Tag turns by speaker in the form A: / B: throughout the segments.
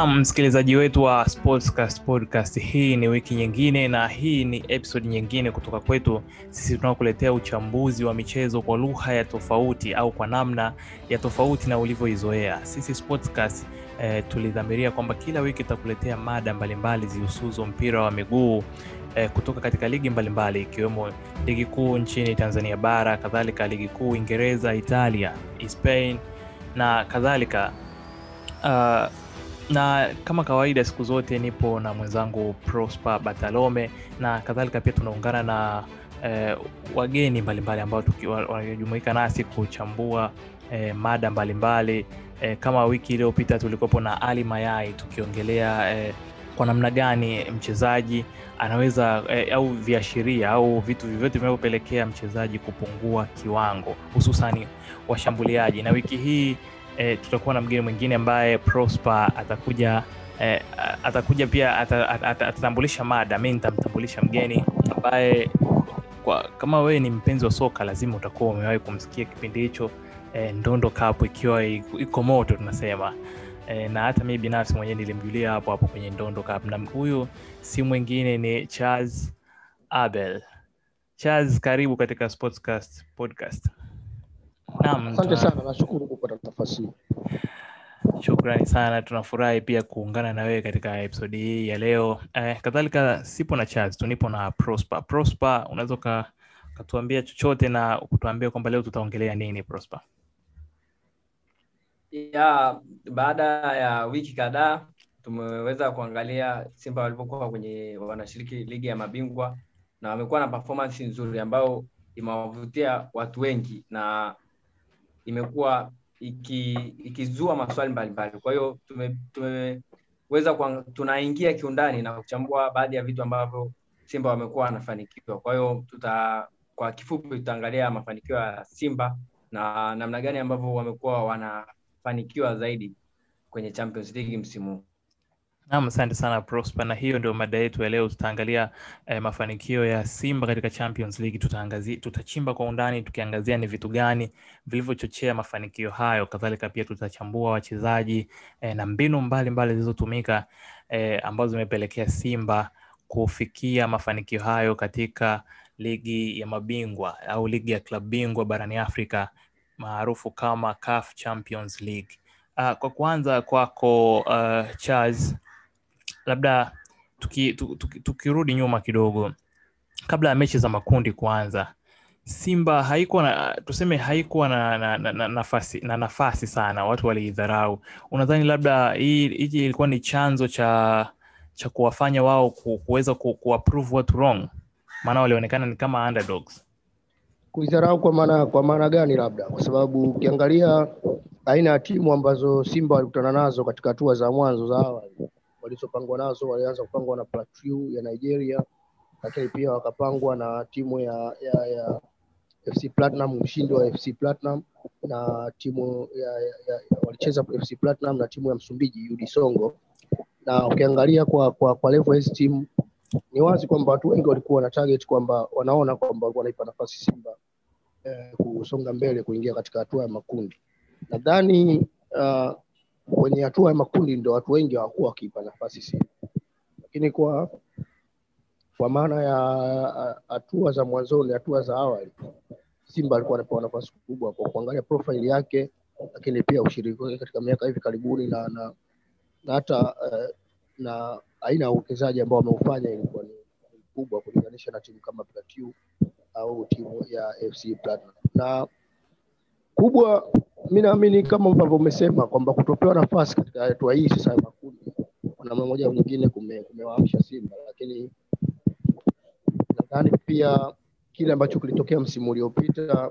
A: Naam, msikilizaji wetu wa Sportscast Podcast, hii ni wiki nyingine na hii ni episode nyingine kutoka kwetu sisi tunaokuletea uchambuzi wa michezo kwa lugha ya tofauti au kwa namna ya tofauti na ulivyoizoea. Sisi Sportscast eh, tulidhamiria kwamba kila wiki tutakuletea mada mbalimbali zihusuzo mpira wa miguu eh, kutoka katika ligi mbalimbali ikiwemo ligi kuu nchini Tanzania bara, kadhalika ligi kuu Uingereza, Italia, Spain na kadhalika. Uh, na kama kawaida siku zote nipo na mwenzangu Prosper Batalome na kadhalika, pia tunaungana na eh, wageni mbalimbali ambao wanajumuika nasi kuchambua eh, mada mbalimbali. Eh, kama wiki iliyopita tulikuwepo na Ali Mayai tukiongelea eh, kwa namna gani mchezaji anaweza eh, au viashiria au vitu vyovyote vinavyopelekea mchezaji kupungua kiwango hususani washambuliaji, na wiki hii E, tutakuwa na mgeni mwingine ambaye Prosper atakuja e, atakuja pia atatambulisha mada. Mi nitamtambulisha mgeni ambaye kwa, kama wewe ni mpenzi wa soka lazima utakuwa umewahi kumsikia kipindi hicho e, Ndondo Cup ikiwa iko moto tunasema e, na hata mimi binafsi mwenyewe nilimjulia hapo hapo kwenye Ndondo Cup, na huyu si mwingine ni Charles Abel. Charles, karibu katika Sportscast Podcast.
B: Naam, asante sana, nashukuru kupata nafasi hii.
A: Shukrani sana, tunafurahi pia kuungana na wewe katika episodi hii ya leo. Eh, kadhalika sipo na Charles tu, nipo na Prosper. Prosper, unaweza ukatuambia chochote na kutuambia kwamba leo tutaongelea nini Prosper?
C: Ya, baada ya wiki kadhaa tumeweza kuangalia Simba walipokuwa kwenye wanashiriki ligi ya mabingwa na wamekuwa na performance nzuri ambayo imewavutia watu wengi na imekuwa iki, ikizua maswali mbalimbali. Kwa hiyo tume, tumeweza kwa, tunaingia kiundani na kuchambua baadhi ya vitu ambavyo Simba wamekuwa wanafanikiwa. Kwa hiyo tuta kwa kifupi tutaangalia mafanikio ya Simba na namna gani ambavyo wamekuwa wanafanikiwa zaidi kwenye Champions League msimu huu.
A: Naam, asante sana Prosper, na hiyo ndio mada yetu ya leo. Tutaangalia eh, mafanikio ya Simba katika Champions League. Tutaangazia, tutachimba kwa undani tukiangazia ni vitu gani vilivyochochea mafanikio hayo. Kadhalika pia tutachambua wachezaji eh, na mbinu mbalimbali zilizotumika eh, ambazo zimepelekea Simba kufikia mafanikio hayo katika ligi ya mabingwa au ligi ya klabu bingwa barani Afrika maarufu kama CAF Champions League. Uh, kwa kuanza kwako uh, Charles labda tukirudi tuki, tuki, tuki nyuma kidogo kabla ya mechi za makundi kuanza simba haikuwa na tuseme haikuwa na, na, na, na, nafasi, na nafasi sana watu waliidharau. Unadhani labda hiki ilikuwa ni chanzo cha cha kuwafanya wao kuweza kuwaprove watu wrong? Maana walionekana ni kama underdogs.
B: Kuidharau kwa maana kwa maana gani labda? Kwa sababu ukiangalia aina ya timu ambazo simba walikutana nazo katika hatua za mwanzo za awali walizopangwa nazo walianza kupangwa na Plateau ya Nigeria, lakini pia wakapangwa na timu ya, ya, ya FC Platinum, mshindi wa FC Platinum na timu ya, ya, ya, walicheza FC Platinum na timu ya Msumbiji UD Songo, na ukiangalia kwa, kwa, kwa level hizi timu ni wazi kwamba watu wengi walikuwa na target kwamba wanaona kwamba walikuwa wanaipa nafasi Simba eh, kusonga mbele kuingia katika hatua ya makundi. Nadhani uh, kwenye hatua ya makundi ndo watu wengi hawakuwa wakiipa nafasi Simba, lakini kwa kwa maana ya hatua za mwanzoni, hatua za awali, Simba alikuwa anapewa nafasi kubwa kwa kuangalia profile yake, lakini pia ushiriki wake katika miaka hivi karibuni na na, hata uh, na aina ya uwekezaji ambao wameufanya ilikuwa ni kubwa kulinganisha na timu kama Plateau au timu ya FC Platinum. Na kubwa mi naamini kama ambavyo umesema kwamba kutopewa nafasi katika hatua hii sasa ya makundi kwa namna moja nyingine kumewaamsha kume Simba, lakini nadhani pia kile ambacho kilitokea msimu uliopita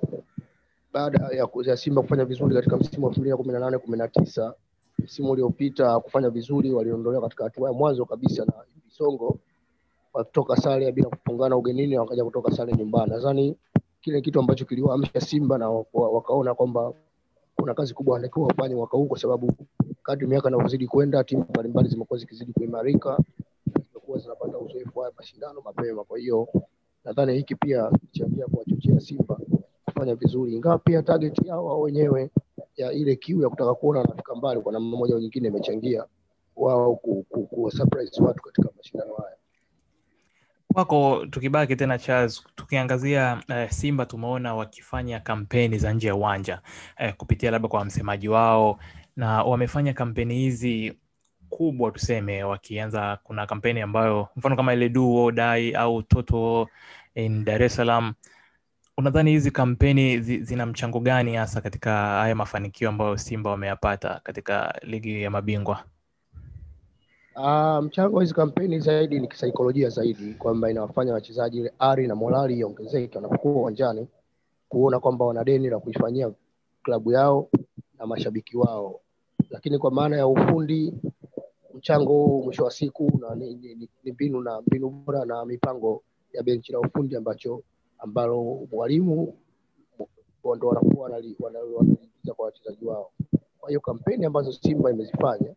B: baada ya, ya Simba kufanya vizuri katika msimu wa elfu mbili na kumi na nane kumi na tisa msimu uliopita kufanya vizuri, waliondolewa katika hatua ya mwanzo kabisa na Bisongo wakitoka sare bila kufungana ugenini, wakaja kutoka sare nyumbani. Nadhani kile kitu ambacho kiliwaamsha Simba na wakaona kwamba kuna kazi kubwa wanatakiwa wafanye mwaka huu, kwa sababu kadri miaka inavyozidi kwenda, timu mbalimbali zimekuwa zikizidi kuimarika, zimekuwa zinapata uzoefu wa mashindano mapema. Kwa hiyo nadhani hiki pia kichangia kuwachochea Simba kufanya vizuri, ingawa pia target yao wao wenyewe ya ile kiu ya kutaka kuona wanafika mbali kwa namna moja au nyingine imechangia wao ku, ku, ku surprise watu katika mashindano haya.
A: Kwako tukibaki tena Charles, tukiangazia uh, Simba tumeona wakifanya kampeni za nje ya uwanja uh, kupitia labda kwa msemaji wao, na wamefanya kampeni hizi kubwa tuseme, wakianza kuna kampeni ambayo mfano kama ile duo dai au Toto in Dar es Salaam. Unadhani hizi kampeni zi, zina mchango gani hasa katika haya mafanikio ambayo Simba wameyapata katika ligi ya mabingwa?
B: Uh, mchango wa hizi kampeni zaidi ni kisaikolojia zaidi, kwamba inawafanya wachezaji ile ari na morali iongezeke wanapokuwa uwanjani, kuona kwamba wana deni la kuifanyia klabu yao na mashabiki wao. Lakini kwa maana ya ufundi, mchango huu mwisho wa siku na ni, ni, ni, ni mbinu na mbinu bora na mipango ya benchi la ufundi ambacho ambalo mwalimu ndo wanakuwa wanali- wanali- wanaliingiza kwa wachezaji wao. Kwa hiyo kampeni ambazo Simba imezifanya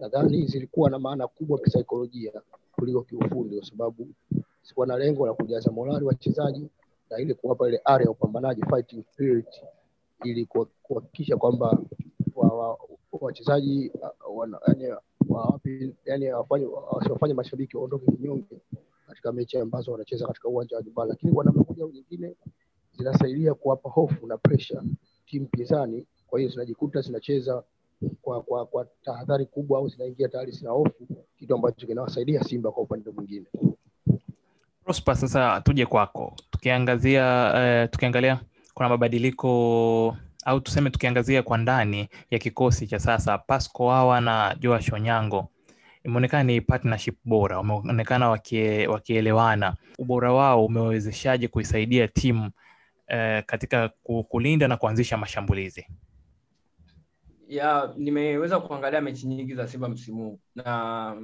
B: nadhani zilikuwa na maana kubwa kisaikolojia kuliko kiufundi, kwa sababu zilikuwa na lengo la kujaza morali wachezaji na ile kuwapa ile ari ya upambanaji, fighting spirit, ili kuhakikisha kwamba wa- wa- wachezaji wasiwafanye mashabiki waondoke kinyonge katika mechi ambazo wanacheza katika uwanja wa nyumbani, lakini kwa namna moja au nyingine zinasaidia kuwapa hofu na pressure timu pinzani. Kwa hiyo zinajikuta zinacheza kwa kwa, kwa tahadhari kubwa au zinaingia tayari zina hofu, kitu ambacho kinawasaidia Simba kwa upande mwingine.
A: Prosper, sasa tuje kwako, tukiangazia eh, tukiangalia kuna mabadiliko au tuseme tukiangazia kwa ndani ya kikosi cha sasa, Pasco Wawa na Joash Onyango imeonekana ni partnership bora, wameonekana wakie, wakielewana. Ubora wao umewezeshaje kuisaidia timu eh, katika kulinda na kuanzisha mashambulizi?
C: Ya nimeweza kuangalia mechi nyingi za Simba msimu huu na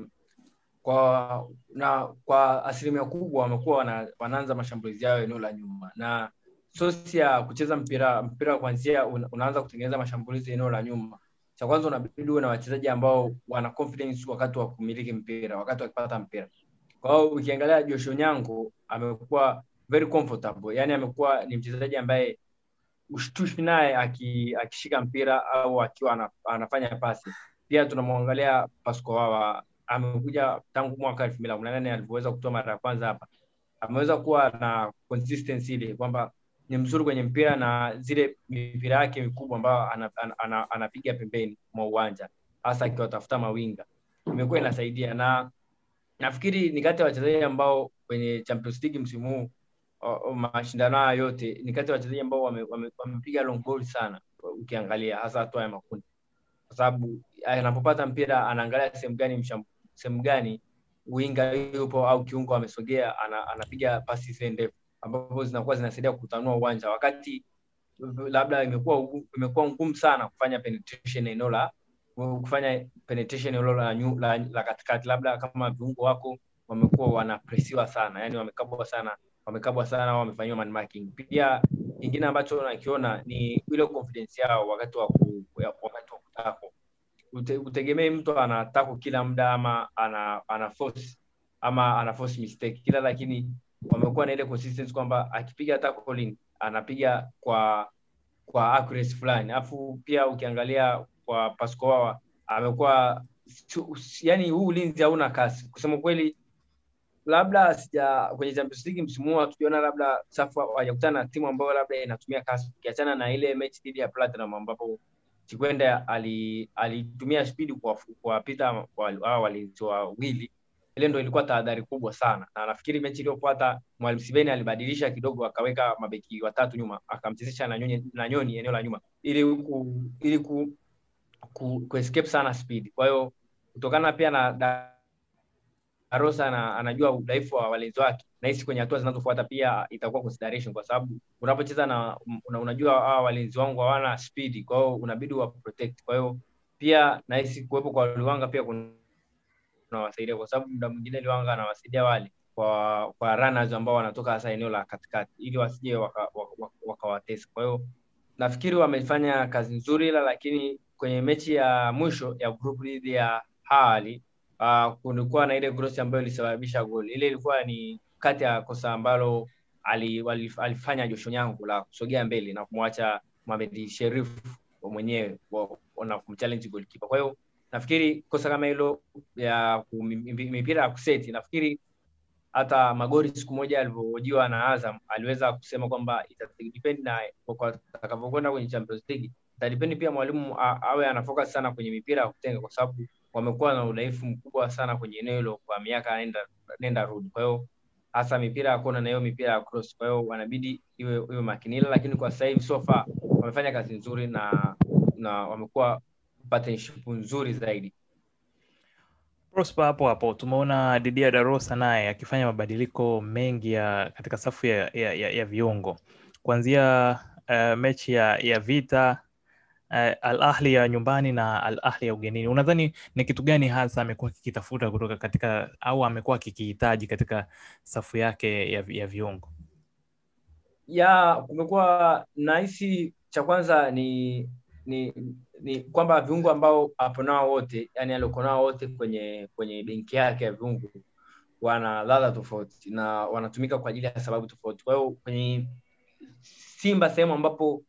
C: kwa na kwa asilimia kubwa wamekuwa wana, wanaanza mashambulizi yao eneo la nyuma, na sosi ya kucheza mpira mpira kuanzia una, unaanza kutengeneza mashambulizi eneo la nyuma. Cha kwanza unabidi uwe na wachezaji ambao wana confidence wakati wa kumiliki mpira, wakati wakipata mpira. Kwa hiyo ukiangalia josho nyango amekuwa very comfortable, yani amekuwa ni mchezaji ambaye ushtushi naye aki- akishika mpira au akiwa anafanya pasi. Pia tunamwangalia Pasco amekuja tangu mwaka elfu mbili na kumi na nane alivyoweza kutoa mara ya kwanza hapa, ameweza kuwa na consistency ile kwamba ni mzuri kwenye mpira na zile mipira yake mikubwa ambayo anapiga ana, ana, anapiga pembeni mwa uwanja hasa akiwatafuta mawinga. Imekuwa inasaidia, na nafikiri ni kati ya wachezaji ambao kwenye Champions League msimu huu mashindano haya yote ni kati ya wachezaji ambao wamepiga wame, wamepiga long goal sana ukiangalia hasa hatua ya makundi, kwa sababu anapopata mpira anaangalia sehemu gani sehemu gani winga yupo au kiungo amesogea, ana, anapiga pasi ndefu ambapo zinakuwa zinasaidia kutanua uwanja, wakati labda imekuwa ngumu sana kufanya penetration eneo la kufanya penetration eneo la, la, la katikati, labda kama viungo wako wamekuwa wanapresiwa sana, yani wamekabwa sana wamekabwa sana wamefanyiwa man marking. Pia kingine ambacho nakiona ni ile confidence yao wakati wa wakati wa kutako. Ute, utegemee mtu anatako kila muda ama ana, ana force ama ana force mistake kila, lakini wamekuwa na ile consistency kwamba akipiga tackling anapiga kwa kwa accuracy fulani. Alafu pia ukiangalia kwa Pasco amekuwa yani, huu ulinzi hauna kasi kusema kweli labda sija kwenye Champions League msimu huu hatujaona labda safu hawajakutana na timu ambayo labda inatumia kasi, ukiachana na ile mechi dhidi ya Platinum ambapo Chikwenda ali- alitumia spidi kuwafu- kuwapita hawa hao walinzi wawili. Ile ndo ilikuwa tahadhari kubwa sana, na nafikiri mechi iliyofuata Mwalimu Sibeni alibadilisha kidogo, akaweka mabeki watatu nyuma, akamchezesha na Nyoni, na Nyoni eneo la nyuma ili ku, ili ku, ku, ku escape sana speed. Kwa hiyo kutokana pia na da, Arosa ana, anajua udhaifu wa walinzi wake, nahisi kwenye hatua zinazofuata pia itakuwa consideration, kwa sababu unapocheza na una, unajua hawa walinzi wangu hawana speed, kwa hiyo unabidi wa protect. Kwa hiyo pia nahisi kuwepo kwa Liwanga pia kunawasaidia, kwa sababu muda mwingine Liwanga anawasaidia wale kwa kwa runners ambao wanatoka hasa eneo la katikati, ili wasije wakawatesa waka, waka waka kwa hiyo nafikiri wamefanya kazi nzuri, ila lakini kwenye mechi ya mwisho ya group dhidi ya Hali uh, kulikuwa na ile cross ambayo ilisababisha goli. Ile ilikuwa ni kati ya kosa ambalo alifanya Josho Nyangu la kusogea mbele na kumwacha Mohamed Sherif mwenyewe na kumchallenge goalkeeper. Kwa hiyo nafikiri kosa kama hilo ya mipira ya kuseti nafikiri hata magori siku moja alivyohojiwa na azam aliweza kusema kwamba itadepend na atakavyokwenda kwenye champions league itadepend pia mwalimu awe anafocus sana kwenye mipira ya kutenga kwa sababu wamekuwa na udhaifu mkubwa sana kwenye eneo hilo kwa miaka nenda, nenda rudi. Kwa hiyo hasa mipira ya kona na hiyo mipira ya cross kwa hiyo wanabidi iwe iwe makinila lakini kwa sasa hivi so far wamefanya kazi nzuri na na wamekuwa partnership nzuri zaidi.
A: Prosper hapo hapo tumeona Didier Darosa naye akifanya mabadiliko mengi ya katika safu ya, ya, ya, ya viungo. Kuanzia uh, mechi ya, ya vita uh, Al Ahli ya nyumbani na Al Ahli ya ugenini. Unadhani ni kitu gani hasa amekuwa kikitafuta kutoka katika au amekuwa kikihitaji katika safu yake ya, ya viungo?
C: ya kumekuwa nahisi cha kwanza ni ni ni kwamba viungo ambao hapo nao wote yani alioko nao wote kwenye kwenye benki yake ya viungo wana ladha tofauti na wanatumika kwa ajili ya sababu tofauti kwa hiyo kwenye simba sehemu ambapo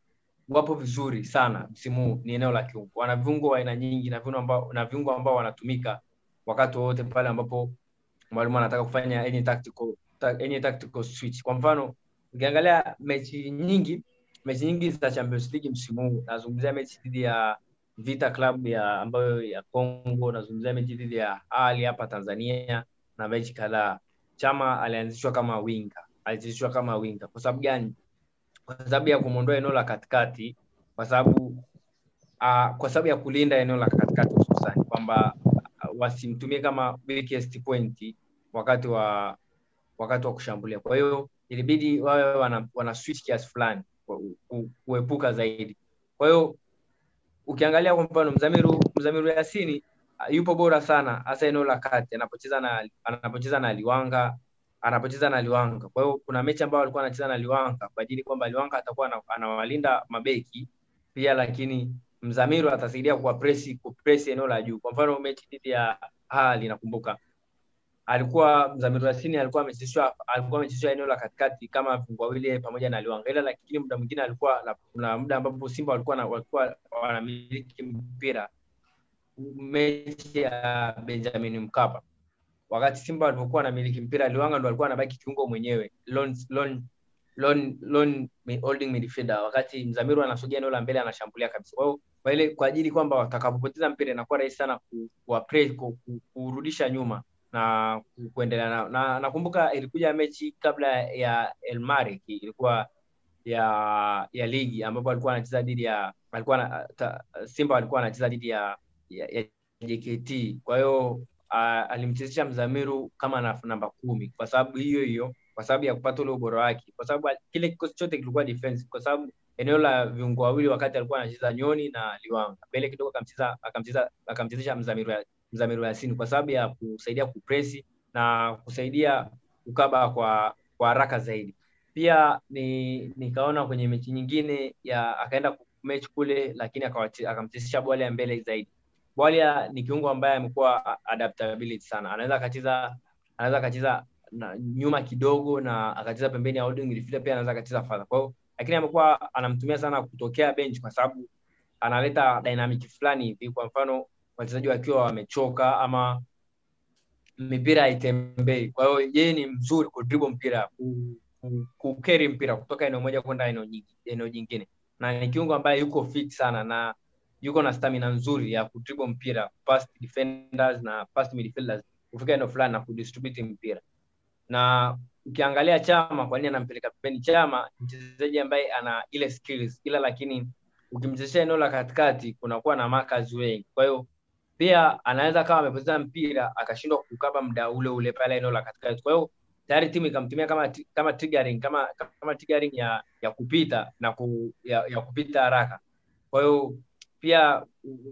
C: wapo vizuri sana msimu huu ni eneo la kiungo wana viungo aina nyingi na viungo ambao na viungo ambao wanatumika wakati wowote pale ambapo mwalimu anataka kufanya any tactical, ta, any tactical switch. Kwa mfano ukiangalia mechi nyingi mechi nyingi za Champions League msimu huu nazungumzia mechi dhidi ya Vita Club ya ambayo ya Congo nazungumzia mechi dhidi ya Ali hapa Tanzania na mechi kadhaa. Chama alianzishwa kama winga alianzishwa kama winga. Kwa sababu gani kwa sababu ya kumwondoa eneo la katikati kwa sababu uh, kwa sababu ya kulinda eneo la katikati hususani kwamba uh, wasimtumie kama weakest point wakati wa wakati wa kushambulia. Kwa hiyo ilibidi wawe wana, wana switch kiasi fulani ku- ku- kuepuka zaidi. Kwa hiyo ukiangalia kwa mfano mzamiru mzamiru yasini uh, yupo bora sana hasa eneo la kati anapocheza na anapocheza na liwanga anapocheza na liwanga kwa hiyo kuna mechi ambayo alikuwa anacheza na liwanga kwa ajili kwamba liwanga atakuwa anawalinda mabeki pia lakini mzamiru atasaidia kuwapresi kupresi eneo la juu. Kwa mfano mechi dhidi ya hali nakumbuka. Alikuwa Mzamiru Yasini alikuwa amechezeshwa alikuwa amechezeshwa eneo la katikati kama viungo wawili pamoja na Liwanga, ila lakini muda mwingine alikuwa kuna muda ambapo Simba walikuwa na, walikuwa wanamiliki mpira. Mechi ya Benjamin Mkapa, wakati Simba walipokuwa wanamiliki mpira, Liwanga ndo alikuwa anabaki kiungo mwenyewe lone, lone, lone, lone holding midfielder, wakati Mzamiru anasogea eneo la mbele anashambulia kabisa. Kwa hiyo kwa ajili kwamba watakapopoteza mpira inakuwa rahisi sana ku, ku, ku, ku, kurudisha nyuma na ku- kuendelea nao na nakumbuka ilikuja mechi kabla ya El ilikuwa ya ya ligi ambapo alikuwa anacheza dhidi ya alikuwa na, ta, Simba walikuwa anacheza dhidi ya, ya, ya JKT kwa hiyo uh, alimchezesha Mzamiru kama na, namba kumi. Kwa sababu hiyo hiyo kwa sababu ya kupata ule ubora wake. Kwa sababu kile kikosi chote kilikuwa defense, kwa sababu eneo la viungo wawili wakati alikuwa anacheza Nyoni na Liwanga. Mbele kidogo akamchezesha Mzamiru Mzamiru Yasini kwa sababu ya kusaidia kupresi na kusaidia kukaba kwa kwa haraka zaidi. Pia ni nikaona kwenye mechi nyingine ya akaenda mechi kule, lakini akamchezesha Bwale ya mbele zaidi. Bwalya ni kiungo ambaye amekuwa adaptability sana, anaweza akacheza anaweza akacheza na nyuma kidogo na akacheza pembeni ya holding midfielder, pia anaweza akacheza further. Kwa hiyo lakini amekuwa anamtumia sana kutokea bench kwa sababu analeta dynamic fulani hivi, kwa mfano wachezaji wakiwa wamechoka ama mipira haitembei. Kwa hiyo yeye ni mzuri ku dribble mpira, ku, ku, ku carry mpira kutoka eneo moja kwenda eneo jingine, na ni kiungo ambaye yuko fit sana na yuko na stamina nzuri ya kutribu mpira, past defenders na past midfielders kufika eneo fulani na kudistribute mpira. Na ukiangalia Chama, kwa nini anampeleka pembeni? Chama mchezaji ambaye ana ile skills, ila lakini ukimchezesha eneo la katikati kunakuwa na markers wengi, kwa hiyo pia anaweza kama amepoteza mpira akashindwa kukaba mda ule ule pale eneo la katikati. Kwa hiyo tayari timu ikamtumia kama kama triggering kama kama triggering ya ya kupita na ku, ya, ya kupita haraka. Kwa hiyo pia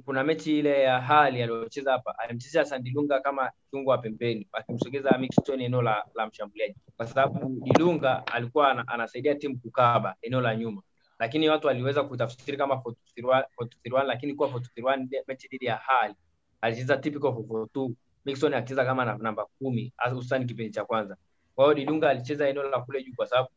C: kuna mechi ile ya hali aliyocheza hapa, alimchezea Sandilunga kama kiungo wa pembeni, akimsogeza eneo la, la mshambuliaji, kwa sababu Dilunga alikuwa ana, anasaidia timu kukaba eneo la nyuma, lakini watu waliweza kutafsiri kama 4-3-1 4-3-1, lakini kuwa 4-3-1 mechi dhidi ya hali alicheza typical 4-4-2 Mixon akicheza kama na, namba kumi hususan kipindi cha kwanza. Kwa hiyo Dilunga alicheza eneo la kule juu kwa sababu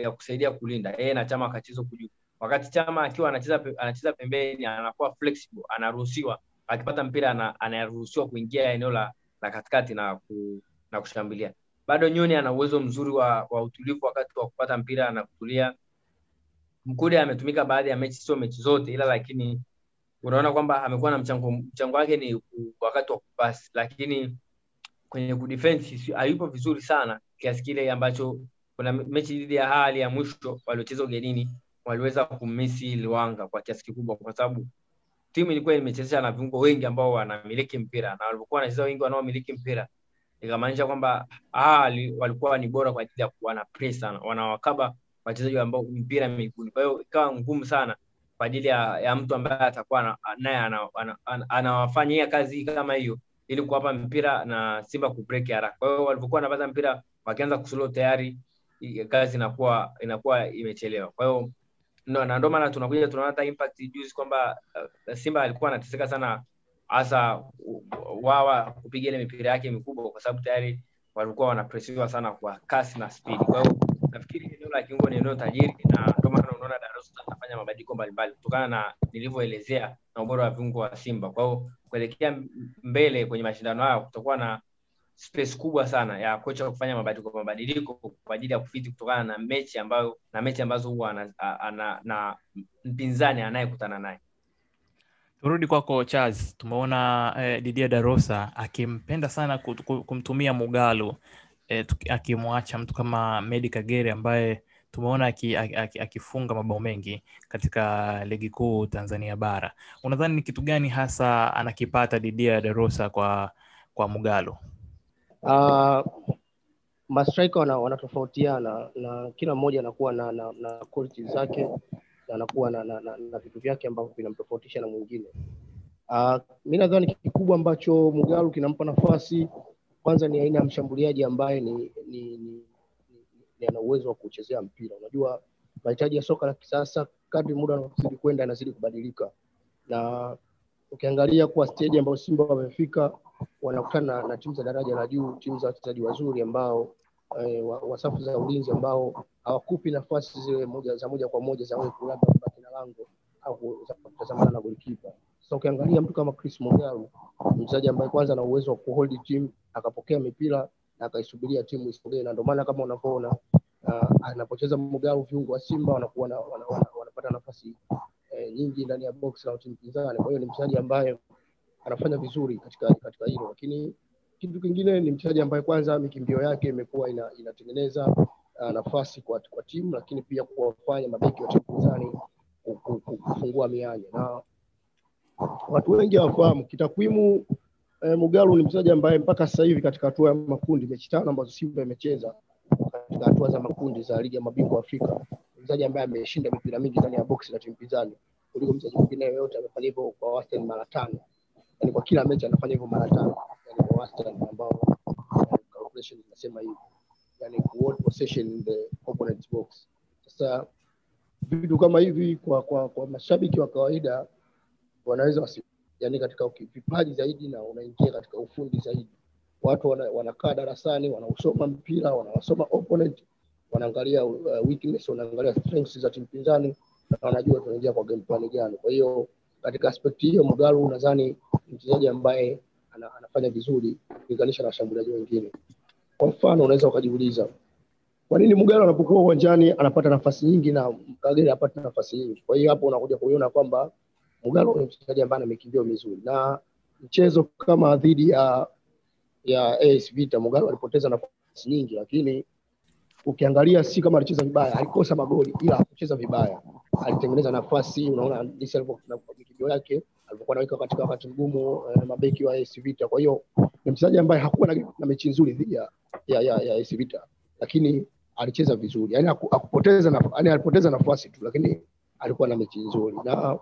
C: ya kusaidia kulinda. Yeye na Chama akacheza huku juu, wakati Chama akiwa anacheza anacheza pembeni anakuwa flexible, anaruhusiwa. Akipata mpira ana- anaruhusiwa kuingia eneo la, la katikati na, ku, na kushambulia. Bado nyoni ana uwezo mzuri wa, wa utulivu wakati wa kupata mpira na kutulia. Mkude ametumika baadhi ya mechi sio mechi zote ila lakini unaona kwamba amekuwa na mchango mchango wake ni wakati wa kupasi. Lakini kwenye kudefense hayupo vizuri sana kiasi kile ambacho kuna mechi dhidi ya hali ya mwisho waliocheza ugenini waliweza kumisi Luanga kwa kiasi kikubwa kwa sababu timu ilikuwa imechezesha na viungo wengi ambao wanamiliki mpira na walipokuwa wanacheza wengi wanaomiliki mpira ikamaanisha kwamba hali walikuwa ni bora kwa ajili ya kuwa na press sana wanawakaba wachezaji ambao mpira miguuni kwa hiyo ikawa ngumu sana kwa ajili ya, ya mtu ambaye atakuwa naye anawafanyia ana, ana, anawafanyia kazi kama hiyo ili kuwapa mpira na Simba kubreak haraka. Kwa hiyo walipokuwa wanapata mpira wakianza kuslow tayari kazi inakuwa inakuwa imechelewa. Kwa hiyo no, na ndio maana tunakuja tunaona hata impact juzi kwamba uh, Simba alikuwa anateseka sana hasa wawa kupiga ile mipira yake mikubwa kwa sababu tayari walikuwa wanapresiwa sana kwa kasi na speed. Kwa hiyo nafikiri eneo la kiungo ni eneo tajiri na ndio maana unaona Dar es Salaam anafanya mabadiliko mbalimbali kutokana na nilivyoelezea na ubora wa viungo wa Simba. Kwa hiyo kuelekea mbele kwenye mashindano haya kutakuwa na space kubwa sana ya kocha kufanya mabadiliko mabadiliko kwa ajili ya kufiti kutokana na mechi ambayo na mechi ambazo huwa ana, ana, na mpinzani anayekutana naye.
A: turudi kwako Charles tumeona eh, Didier Darosa akimpenda sana kumtumia Mugalu eh, akimwacha mtu kama Medi Kagere ambaye tumeona aki- aki- aki- akifunga mabao mengi katika ligi kuu Tanzania bara. Unadhani ni kitu gani hasa anakipata Didier Darosa kwa kwa Mugalu
B: Uh, mastrika wana, wanatofautiana na kila mmoja anakuwa na, na, na quality zake na anakuwa na, na, na, na vitu vyake ambavyo vinamtofautisha na mwingine. Uh, mi nadhani kikubwa ambacho Mugalu kinampa nafasi kwanza ni aina ya mshambuliaji ambaye ni, ni, ni, ni, ni ana uwezo wa kuchezea mpira. Unajua mahitaji ya soka la kisasa kadri muda unavyozidi kwenda yanazidi kubadilika, na ukiangalia kwa stage ambayo Simba wamefika wanakutana na, timu za daraja la juu, timu za wachezaji wazuri ambao e, wa, wa safu za ulinzi ambao hawakupi nafasi zile moja za moja kwa moja za wewe labda kubaki na lango au za kutazamana na golikipa. Sasa ukiangalia mtu kama Chris Mugalu mchezaji ambaye kwanza ana uwezo wa kuhold timu akapokea mipira na akaisubiria timu isogee, na ndio maana kama unavyoona uh, anapocheza Mugalu viungo wa Simba wanakuwa wana, wana, wana, wanapata nafasi eh, nyingi ndani ya box la timu pinzani. Kwa hiyo ni mchezaji ambaye anafanya vizuri katika katika hilo, lakini kitu kingine ni mchezaji ambaye kwanza mikimbio yake imekuwa ina, inatengeneza uh, nafasi kwa, kwa timu, lakini pia kuwafanya mabeki wa kufungua mianya na watu wengi hawafahamu kitakwimu. Eh, Mugalu ni mchezaji ambaye mpaka sasa hivi katika hatua ya makundi, mechi tano ambazo Simba imecheza katika hatua za makundi za ligi ya mabingwa Afrika, mchezaji ambaye ameshinda mipira mingi ndani ya boksi la timu pinzani kuliko mchezaji mwingine yoyote. Amefanya hivyo kwa wastani mara tano, yani kwa kila mechi anafanya hivyo mara tano, yani kwa wastani ambao calculation inasema hivyo, yani kuhold possession in the opponent's box. Sasa vitu kama hivi kwa, kwa, kwa mashabiki wa kawaida wanaweza wasi, yani katika vipaji zaidi na unaingia katika ufundi zaidi. Watu wana, wanakaa darasani wanausoma mpira, wanawasoma opponent, wanaangalia uh, weakness, wanaangalia strengths za timu pinzani na wanajua tunaingia kwa game plan gani. Kwa hiyo katika aspekti hiyo Mgalu nadhani mchezaji ambaye ana, anafanya vizuri kulinganisha na washambuliaji wengine. Kwa mfano unaweza ukajiuliza kwa nini Mgalu anapokuwa uwanjani anapata nafasi nyingi na Kagere hapati nafasi nyingi? Kwa hiyo hapo unakuja kuiona kwamba Mgalu ni mchezaji ambaye ana mikimbio mizuri, na mchezo kama dhidi ya ya AS Vita Mgalu alipoteza nafasi nyingi, lakini ukiangalia si kama alicheza vibaya, alikosa magoli ila hakucheza vibaya, alitengeneza nafasi. Unaona jinsi alivyokimbio yake alivyokuwa anaweka katika wakati mgumu eh, mabeki wa AS Vita. Kwa hiyo ni mchezaji ambaye hakuwa na, na mechi nzuri dhidi ya ya, ya, ya AS Vita, lakini alicheza vizuri, yani hakupoteza naf yani alipoteza nafasi tu, lakini alikuwa na mechi nzuri. Na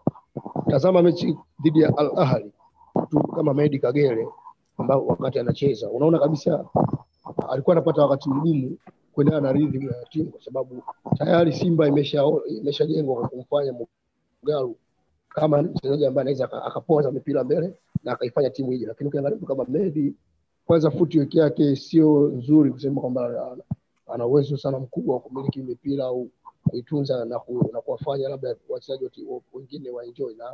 B: tazama mechi dhidi ya Al Ahly, tu kama Medi Kagere ambao wakati anacheza unaona kabisa alikuwa anapata wakati mgumu kuendana na rhythm ya timu, kwa sababu tayari Simba imesha imeshajengwa kwa kumfanya Mugalu kama mchezaji ambaye anaweza akapoza mipira mbele na akaifanya timu ije, lakini ukiangalia kama Medi, kwanza footwork yake sio nzuri kusema kwamba ana- uwezo sana mkubwa wa kumiliki mipira au kuitunza na, ku, na kuwafanya labda wachezaji wengine wa enjoy na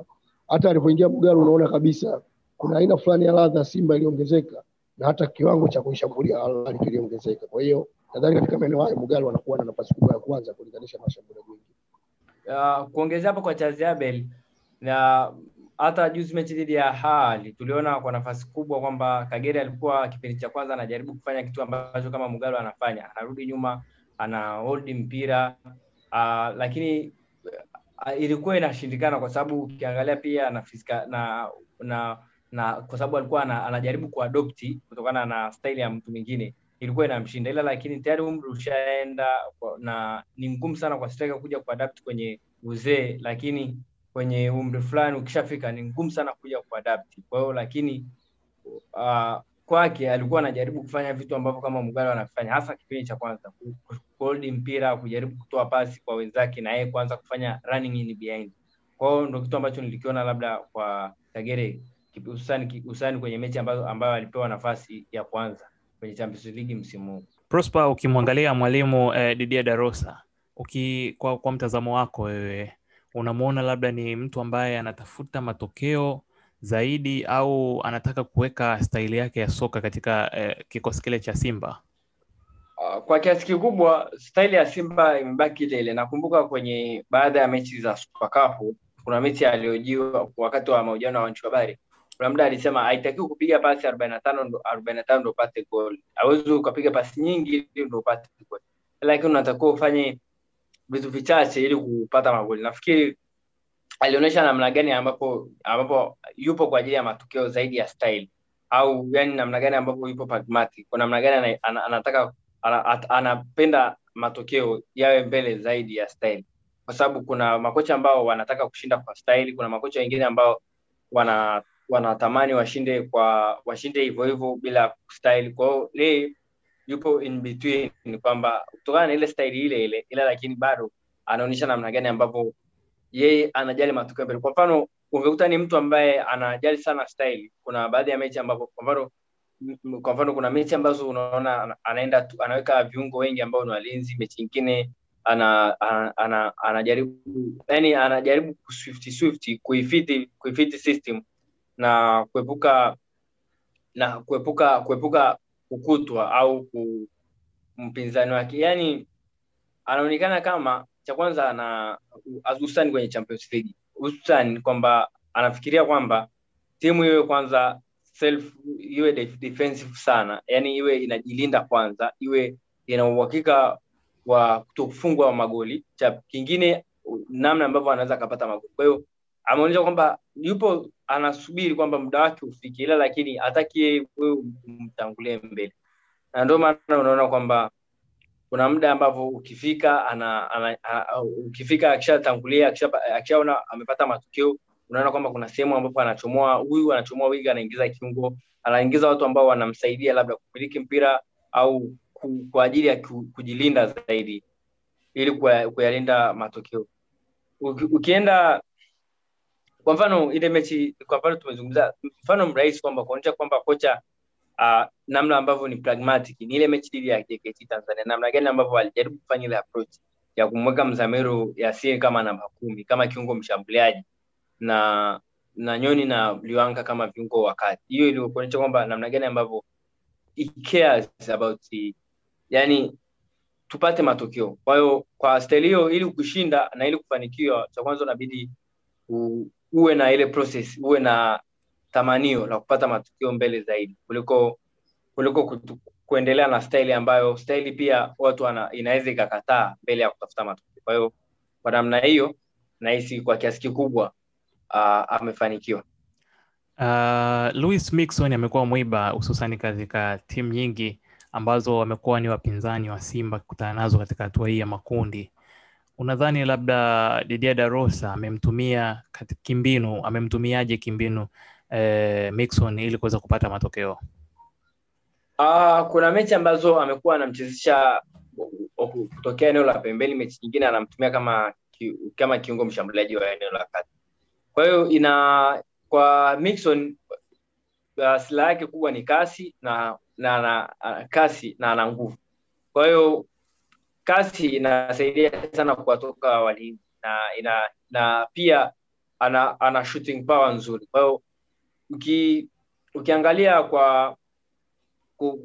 B: hata alipoingia Mugalu unaona kabisa kuna aina fulani ya ladha Simba iliongezeka na hata kiwango cha kuishambulia Al Ahly kiliongezeka. Kwa hiyo nadhani katika maeneo hayo Mugali wanakuwa na nafasi kubwa ya kwanza kulinganisha na mashambuliaji.
C: Uh, kuongezea hapo kwa Charles na hata juzi mechi dhidi ya Hali tuliona kwa nafasi kubwa kwamba Kagere alikuwa kipindi cha kwanza anajaribu kufanya kitu ambacho kama Mugalo anafanya, anarudi nyuma, ana hold mpira uh, lakini uh, ilikuwa inashindikana kwa sababu ukiangalia pia na fisika, na na na kwa sababu alikuwa anajaribu kuadopti kutokana na staili ya mtu mwingine ilikuwa inamshinda, ila lakini tayari umri ushaenda na ni ngumu sana kwa striker kuja kuadapt kwenye uzee, lakini kwenye umri fulani ukishafika ni ngumu sana kuja kuadapt. Kwa hiyo lakini uh, kwake alikuwa anajaribu kufanya vitu ambavyo kama Mugalo anafanya hasa kipindi cha kwanza, hold mpira, kujaribu kutoa pasi kwa wenzake na yeye kuanza kufanya running in behind. Kwa hiyo kitu ambacho nilikiona labda kwa Kagere hususani kwenye mechi ambayo ambayo alipewa nafasi ya kwanza kwenye Champions League msimu huu.
A: Prosper, ukimwangalia mwalimu eh, Didier Darosa uki, kwa, kwa mtazamo wako wewe unamwona labda ni mtu ambaye anatafuta matokeo zaidi au anataka kuweka staili yake ya soka katika eh, kikosi kile cha Simba?
C: Uh, kwa kiasi kikubwa staili ya Simba imebaki ile ile. Nakumbuka kwenye baadhi ya mechi za Super Cup kuna mechi aliyojiwa wakati wa mahojiano ya waandishi wa habari kuna muda alisema haitakiwi kupiga pasi arobaini na tano ndo arobaini na tano ndo upate gol. Hawezi ukapiga pasi nyingi ili ndo upate gol, lakini unatakiwa ufanye vitu vichache ili kupata magoli. Nafikiri alionyesha namna gani ambapo ambapo yupo kwa ajili ya matokeo zaidi ya style au yani namna gani ambapo yupo pragmatic, kwa namna gani anataka anapenda matokeo yawe mbele zaidi ya style, kwa sababu kuna makocha ambao wanataka kushinda kwa style, kuna makocha wengine ambao wana wanatamani washinde kwa washinde hivyo hivyo bila style. kwao hiyo yupo in between, kwamba kutokana na ile style ile ile, ila lakini bado anaonyesha namna gani ambapo yeye anajali matokeo mbele. Kwa mfano, ungekuta ni mtu ambaye anajali sana style. Kuna baadhi ya mechi ambapo kwa mfano kwa mfano kuna mechi ambazo unaona anaenda tu, anaweka viungo wengi ambao ni walinzi, mechi nyingine ana, ana, ana, anajaribu yani anajaribu kuswift swift kuifiti kuifiti system na kuepuka na kuepuka kuepuka kukutwa au ku, mpinzani wake. Yani anaonekana kama cha kwanza ana hususani kwenye Champions League. Hususani kwamba anafikiria kwamba timu iwe kwanza self iwe defensive sana. Yani iwe inajilinda kwanza iwe ina uhakika wa kutofungwa magoli. Cha kingine namna ambavyo anaweza akapata magoli. Kwa hiyo ameonyesha kwamba yupo anasubiri kwamba muda wake ufike ila lakini hataki wewe umtangulie mbele. Na ndio maana unaona kwamba kuna muda ambapo ukifika ana, ana, ana, ukifika akishatangulia akishaona amepata matokeo unaona kwamba kuna sehemu ambapo anachomoa huyu anachomoa wiga anaingiza kiungo anaingiza watu ambao wanamsaidia labda kumiliki mpira au ku, kwa ajili ya kujilinda zaidi ili kuyalinda matokeo. Ukienda kwa mfano ile mechi kwa mfano tumezungumza mfano mrahisi kwamba kuonyesha kwamba kocha uh, namna ambavyo ni pragmatic ni ile mechi dhidi ya JKT Tanzania. Namna gani ambavyo alijaribu kufanya ile approach ya kumweka Mzamiru Yasin kama namba kumi kama kiungo mshambuliaji na na Nyoni na Liwanga kama viungo wakati hiyo ilikuonyesha kwamba namna gani ambavyo about yani tupate matokeo. Kwa hiyo kwa staili hiyo ili kushinda na ili kufanikiwa cha kwanza unabidi uwe na ile process uwe na tamanio la kupata matukio mbele zaidi kuliko kuliko kutu, kuendelea na staili ambayo staili pia watu inaweza ikakataa mbele ya kutafuta matukio kwa hiyo kwa namna hiyo nahisi kwa kiasi kikubwa uh, amefanikiwa
A: Uh, Louis Mixon amekuwa mwiba hususani katika timu nyingi ambazo wamekuwa ni wapinzani wa Simba kukutana nazo katika hatua hii ya makundi. Unadhani labda Didier Darosa amemtumia kimbinu, amemtumiaje kimbinu eh, Mixon ili kuweza kupata matokeo?
C: Uh, kuna mechi ambazo amekuwa anamchezesha kutokea eneo la pembeni, mechi nyingine anamtumia kama kama kiungo mshambuliaji wa eneo la kati. Kwa hiyo ina kwa Mixon uh, silaha yake kubwa ni kasi na na, na uh, kasi na ana nguvu. Kwa hiyo kasi inasaidia sana kuwatoka walinzi na ina na pia ana ana shooting power nzuri. Kwa hiyo uki ukiangalia kwa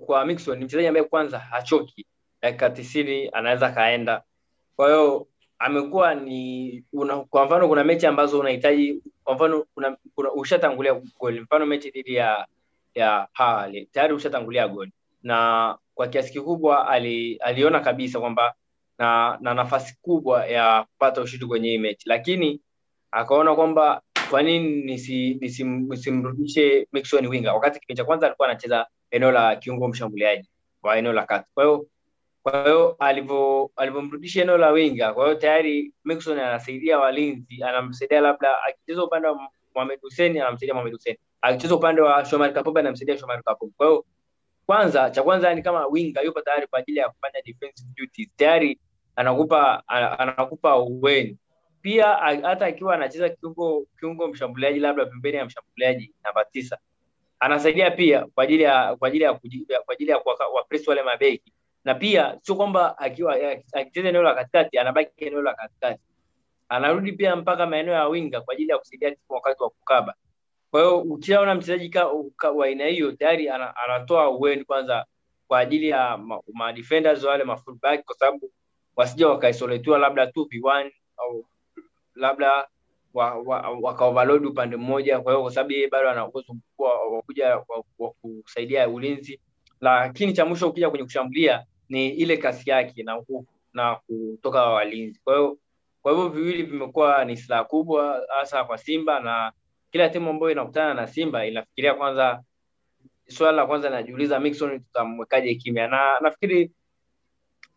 C: kwa Mixon ni mchezaji ambaye kwanza hachoki dakika tisini anaweza kaenda. kwa hiyo amekuwa ni una, kwa mfano kuna mechi ambazo unahitaji kwa mfano kuna, kuna ushatangulia goli mfano mechi dhidi ya ya tayari ushatangulia goli na kwa kiasi kikubwa ali, aliona kabisa kwamba na, na nafasi kubwa ya kupata ushindi kwenye hii mechi. Lakini akaona kwamba kwa nini nisi- nisi nisimrudishe winga wakati kipindi cha kwanza alikuwa anacheza eneo la kiungo mshambuliaji wa eneo la kati. Kwa hiyo kwa hiyo alivyomrudisha eneo la winga kwa hiyo tayari Mixon anasaidia walinzi anamsaidia labda akicheza upande wa Mohamed Hussein anamsaidia Mohamed Hussein. Akicheza upande wa Shomari Kapombe anamsaidia Shomari Kapombe kwa hiyo kwanza cha kwanza ni kama winga yupo tayari kwa ajili ya kufanya defensive duties tayari anakupa anakupa uweni. Pia hata akiwa anacheza kiungo kiungo mshambuliaji labda pembeni ya mshambuliaji namba tisa anasaidia pia kwa ajili ya kwa ajili ya kwa ajili ya kuwapress wale mabeki. Na pia sio kwamba akiwa akicheza eneo la katikati anabaki eneo la katikati. Anarudi pia mpaka maeneo ya winga kwa ajili ya kusaidia timu wakati wa kukaba kwa hiyo ukishaona mchezaji wa aina hiyo tayari anatoa uweni kwanza kwa ajili ya ma, ma defenders wale ma fullback kwa sababu wasije wakaisoletiwa labda 2v1 au labda wa, wa, wakaoverload upande mmoja. Kwa hiyo kwa sababu yeye bado ana uwezo mkubwa wa kuja wa, kusaidia ulinzi. Lakini cha mwisho ukija kwenye kushambulia ni ile kasi yake na na kutoka walinzi. Kwa hiyo kwa hivyo viwili vimekuwa ni silaha kubwa hasa kwa Simba na kila timu ambayo inakutana na Simba inafikiria kwanza swala la kwanza najiuliza Mixon tutamwekaje kimya? Na nafikiri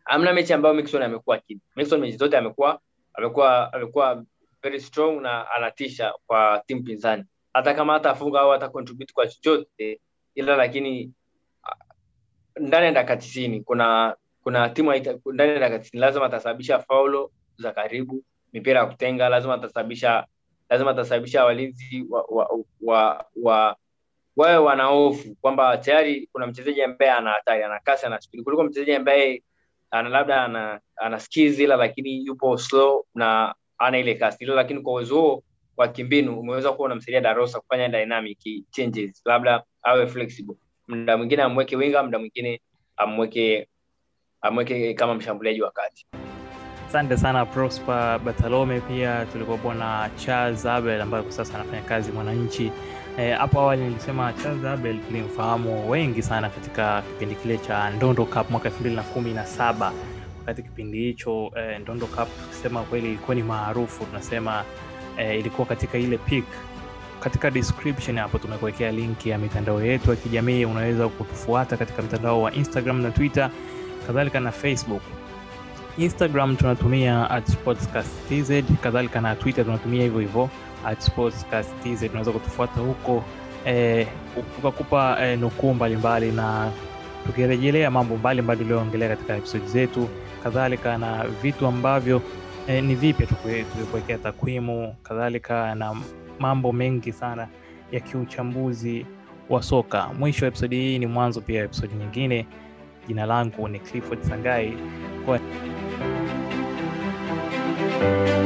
C: hamna mechi ambayo Mixon amekuwa kimya. Mixon mechi zote amekuwa amekuwa amekuwa very strong na anatisha kwa timu pinzani. Hata kama hatafunga au hata contribute kwa chochote ila lakini ah, ndani ya dakika tisini kuna kuna timu ndani ya dakika tisini lazima atasababisha faulo za karibu mipira ya kutenga lazima atasababisha lazima atasababisha walinzi wa, wa, wa, wa wawe wana kwamba tayari kuna mchezaji ambaye ana hatari ana kasi ana spidi kuliko mchezaji ambaye ana labda ana, ana skills ila lakini yupo slow na ana ile kasi. Ila lakini kwa uwezo huo wa kimbinu umeweza kuwa unamsaidia Darosa kufanya dynamic changes. Labda awe flexible. Muda mwingine amweke winga muda mwingine amweke amweke kama mshambuliaji wa kati
A: asante sana prosper batalome pia. Tulikuwepo na charles abel ambaye kwa sasa anafanya kazi mwananchi. Hapo e, awali nilisema charles abel tulimfahamu wengi sana katika kipindi kile cha ndondo cup mwaka elfu mbili na kumi na saba. Wakati kipindi hicho e, ndondo cup tukisema kweli ilikuwa ni maarufu. Tunasema e, ilikuwa katika ile peak. Katika description hapo tumekuwekea linki ya mitandao yetu ya kijamii. Unaweza kutufuata katika mtandao wa instagram na twitter kadhalika na facebook instagram tunatumia at sportscasttz kadhalika na twitter tunatumia hivyo hivyo at unaweza kutufuata huko eh, tukakupa eh, nukuu mbalimbali na tukirejelea mambo mbalimbali tulioongelea katika episodi zetu kadhalika na vitu ambavyo eh, ni vipya tukue- takwimu kadhalika na mambo mengi sana ya kiuchambuzi wa soka. Mwisho wa episodi hii ni mwanzo pia episodi nyingine. Jina langu ni clifford sangai. Kwa Thank you.